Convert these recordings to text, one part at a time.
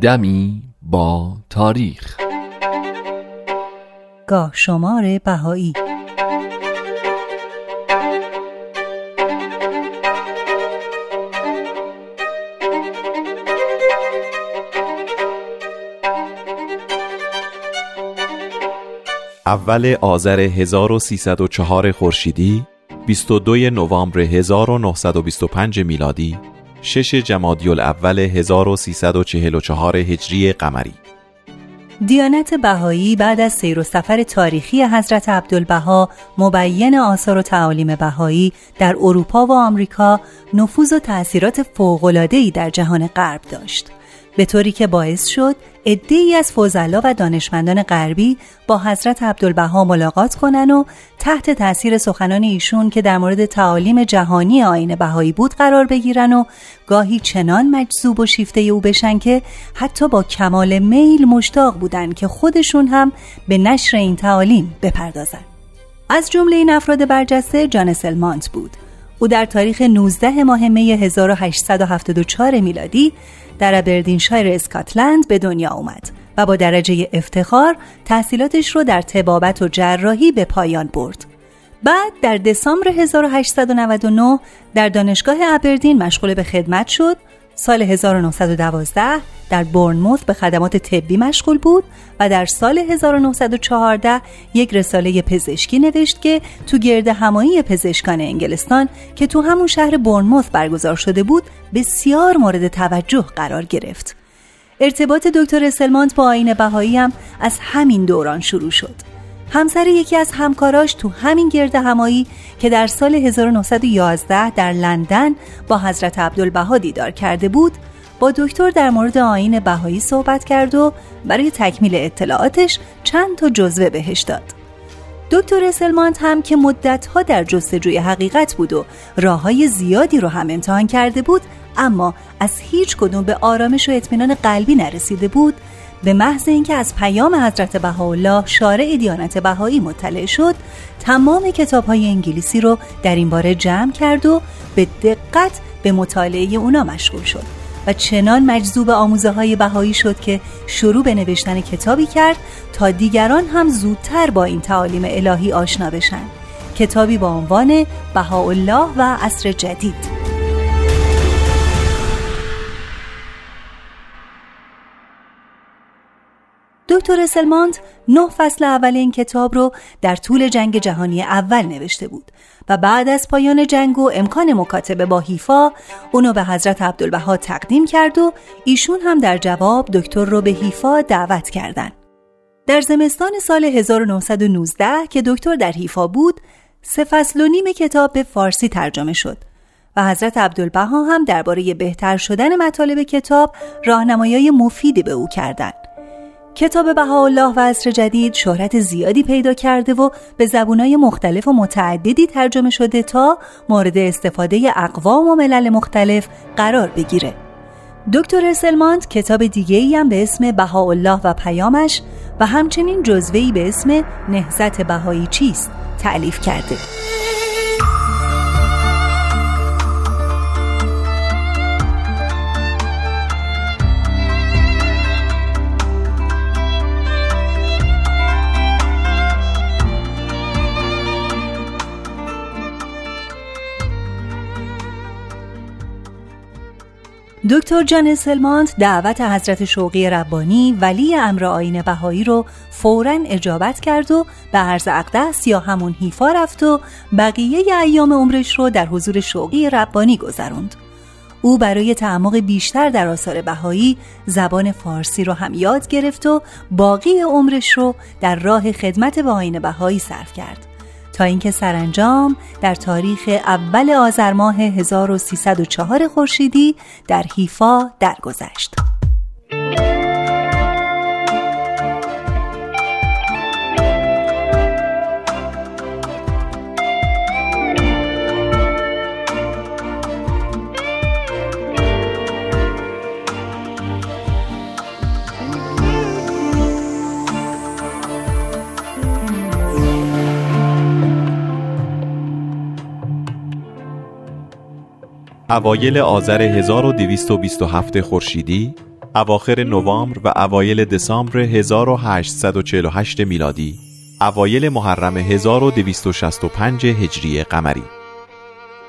دمی با تاریخ. گاه شمار بهایی. اول آذر 1304 خورشیدی 22 نوامبر 1925 میلادی 6 جمادی الاول 1344 هجری قمری. دیانت بهایی بعد از سیر و سفر تاریخی حضرت عبدالبها مبین آثار و تعالیم بهایی در اروپا و آمریکا نفوذ و تأثیرات فوق‌العاده‌ای در جهان غرب داشت. به طوری که باعث شد ای از فوزلا و دانشمندان غربی با حضرت عبدالبها ملاقات کنند و تحت تاثیر سخنان ایشون که در مورد تعالیم جهانی آین بهایی بود قرار بگیرن و گاهی چنان مجذوب و شیفته او بشن که حتی با کمال میل مشتاق بودند که خودشون هم به نشر این تعالیم بپردازند. از جمله این افراد برجسته جان سلمانت بود او در تاریخ 19 ماه می 1874 میلادی در ابردینشایر اسکاتلند به دنیا اومد و با درجه افتخار تحصیلاتش رو در تبابت و جراحی به پایان برد. بعد در دسامبر 1899 در دانشگاه ابردین مشغول به خدمت شد سال 1912 در بورنموث به خدمات طبی مشغول بود و در سال 1914 یک رساله پزشکی نوشت که تو گرد همایی پزشکان انگلستان که تو همون شهر بورنموث برگزار شده بود بسیار مورد توجه قرار گرفت. ارتباط دکتر اسلمانت با آین بهایی هم از همین دوران شروع شد. همسر یکی از همکاراش تو همین گرد همایی که در سال 1911 در لندن با حضرت عبدالبها دیدار کرده بود با دکتر در مورد آین بهایی صحبت کرد و برای تکمیل اطلاعاتش چند تا جزوه بهش داد. دکتر اسلمانت هم که مدتها در جستجوی حقیقت بود و راه های زیادی رو هم امتحان کرده بود اما از هیچ کدوم به آرامش و اطمینان قلبی نرسیده بود به محض اینکه از پیام حضرت بهاءالله شارع دیانت بهایی مطلع شد تمام کتاب های انگلیسی رو در این باره جمع کرد و به دقت به مطالعه اونا مشغول شد و چنان مجذوب آموزه های بهایی شد که شروع به نوشتن کتابی کرد تا دیگران هم زودتر با این تعالیم الهی آشنا بشن. کتابی با عنوان بهاءالله و عصر جدید. دکتر سلمانت نه فصل اول این کتاب رو در طول جنگ جهانی اول نوشته بود و بعد از پایان جنگ و امکان مکاتبه با حیفا اونو به حضرت عبدالبها تقدیم کرد و ایشون هم در جواب دکتر رو به حیفا دعوت کردند. در زمستان سال 1919 که دکتر در حیفا بود سه فصل و نیم کتاب به فارسی ترجمه شد و حضرت عبدالبها هم درباره بهتر شدن مطالب کتاب راهنمایی مفیدی به او کردند. کتاب بهاءالله و عصر جدید شهرت زیادی پیدا کرده و به زبونهای مختلف و متعددی ترجمه شده تا مورد استفاده اقوام و ملل مختلف قرار بگیره. دکتر سلماند کتاب دیگه ای هم به اسم بهاءالله و پیامش و همچنین جزوهی به اسم نهزت بهایی چیست تعلیف کرده. دکتر جان سلمانت دعوت حضرت شوقی ربانی ولی امر آین بهایی رو فورا اجابت کرد و به عرض اقدس یا همون حیفا رفت و بقیه ایام عمرش رو در حضور شوقی ربانی گذروند. او برای تعمق بیشتر در آثار بهایی زبان فارسی رو هم یاد گرفت و باقی عمرش رو در راه خدمت به آین بهایی صرف کرد. تا اینکه سرانجام در تاریخ اول آذر ماه 1304 خورشیدی در حیفا درگذشت. اوایل آذر 1227 خورشیدی اواخر نوامبر و اوایل دسامبر 1848 میلادی اوایل محرم 1265 هجری قمری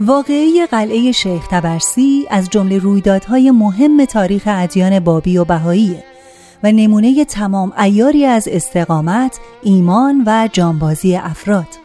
واقعی قلعه شیخ تبرسی از جمله رویدادهای مهم تاریخ ادیان بابی و بهاییه و نمونه تمام ایاری از استقامت، ایمان و جانبازی افراد.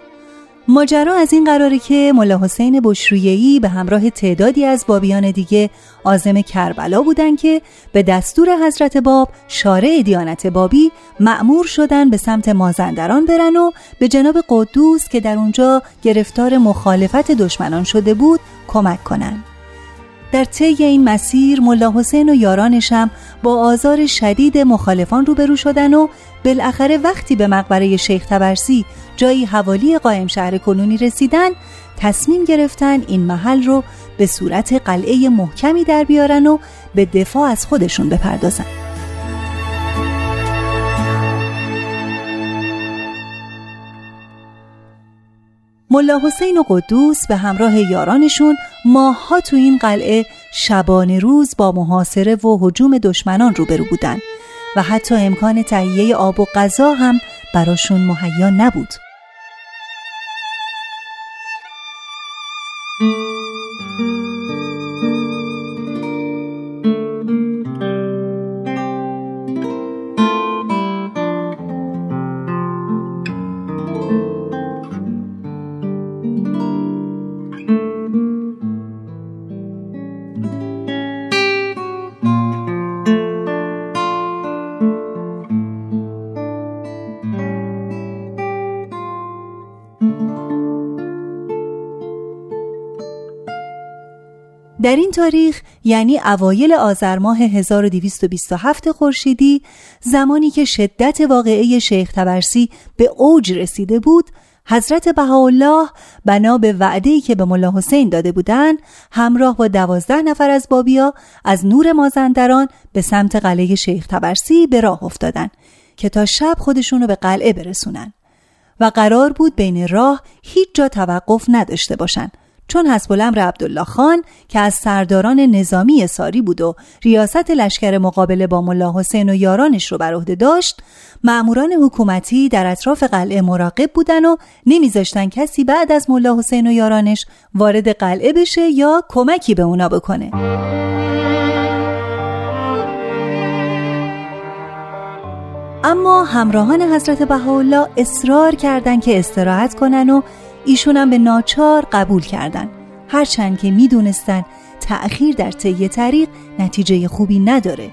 ماجرا از این قراره که ملا حسین بشرویهی به همراه تعدادی از بابیان دیگه آزم کربلا بودن که به دستور حضرت باب شارع دیانت بابی مأمور شدن به سمت مازندران برن و به جناب قدوس که در اونجا گرفتار مخالفت دشمنان شده بود کمک کنن. در طی این مسیر ملا حسین و یارانش هم با آزار شدید مخالفان روبرو شدن و بالاخره وقتی به مقبره شیخ تبرسی جایی حوالی قائم شهر کنونی رسیدن تصمیم گرفتن این محل رو به صورت قلعه محکمی در بیارن و به دفاع از خودشون بپردازن. ملا حسین و قدوس به همراه یارانشون ماهها تو این قلعه شبانه روز با محاصره و حجوم دشمنان روبرو بودن و حتی امکان تهیه آب و غذا هم براشون مهیا نبود. در این تاریخ یعنی اوایل آذر ماه 1227 خورشیدی زمانی که شدت واقعه شیخ تبرسی به اوج رسیده بود حضرت بهاءالله بنا به وعده‌ای که به ملا حسین داده بودند همراه با دوازده نفر از بابیا از نور مازندران به سمت قلعه شیخ تبرسی به راه افتادن که تا شب خودشونو به قلعه برسونن. و قرار بود بین راه هیچ جا توقف نداشته باشند. چون حسب الامر عبدالله خان که از سرداران نظامی ساری بود و ریاست لشکر مقابله با ملا حسین و یارانش رو بر عهده داشت معموران حکومتی در اطراف قلعه مراقب بودن و نمیذاشتن کسی بعد از ملا حسین و یارانش وارد قلعه بشه یا کمکی به اونا بکنه. اما همراهان حضرت بهاءالله اصرار کردند که استراحت کنن و ایشونم به ناچار قبول کردن. هرچند که می‌دونستن تأخیر در طی طریق نتیجه خوبی نداره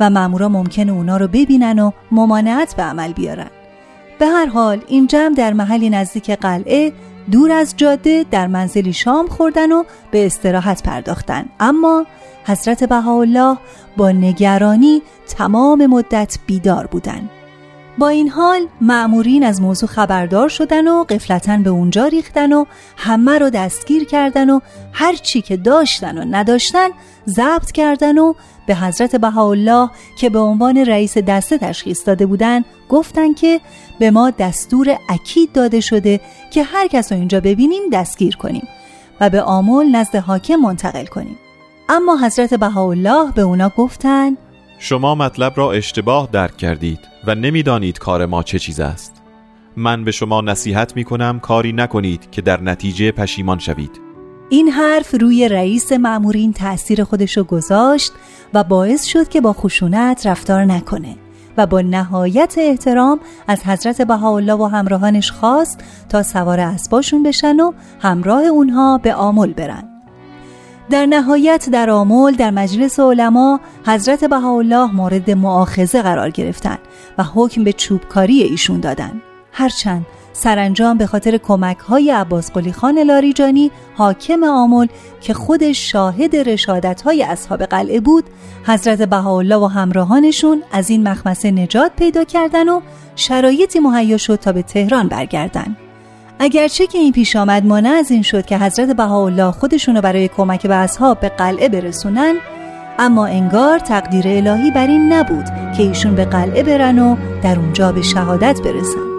و مامورا ممکنه اونا رو ببینن و ممانعت به عمل بیارن. به هر حال این جمع در محلی نزدیک قلعه دور از جاده در منزلی شام خوردن و به استراحت پرداختن. اما حضرت بهاءالله با نگرانی تمام مدت بیدار بودند. با این حال معمورین از موضوع خبردار شدن و قفلتا به اونجا ریختن و همه رو دستگیر کردن و هر چی که داشتن و نداشتن ضبط کردن و به حضرت بهاءالله که به عنوان رئیس دسته تشخیص داده بودن گفتن که به ما دستور اکید داده شده که هر کس رو اینجا ببینیم دستگیر کنیم و به آمول نزد حاکم منتقل کنیم. اما حضرت بهاءالله به اونا گفتن شما مطلب را اشتباه درک کردید. و نمی‌دانید کار ما چه چیز است. من به شما نصیحت می کنم کاری نکنید که در نتیجه پشیمان شوید. این حرف روی رئیس معمورین تأثیر خودشو گذاشت و باعث شد که با خشونت رفتار نکنه و با نهایت احترام از حضرت بهاءالله و همراهانش خواست تا سوار اسباشون بشن و همراه اونها به آمل برن. در نهایت در آمل در مجلس علما حضرت بهاءالله مورد معاخزه قرار گرفتند و حکم به چوبکاری ایشون دادن. هرچند سرانجام به خاطر کمک های عباس خان لاریجانی حاکم آمل که خودش شاهد رشادت های اصحاب قلعه بود حضرت بهاءالله و همراهانشون از این مخمسه نجات پیدا کردن و شرایطی مهیا شد تا به تهران برگردن. اگرچه که این پیش آمد مانع از این شد که حضرت بهاءالله خودشونو برای کمک به اصحاب به قلعه برسونن اما انگار تقدیر الهی بر این نبود که ایشون به قلعه برن و در اونجا به شهادت برسن.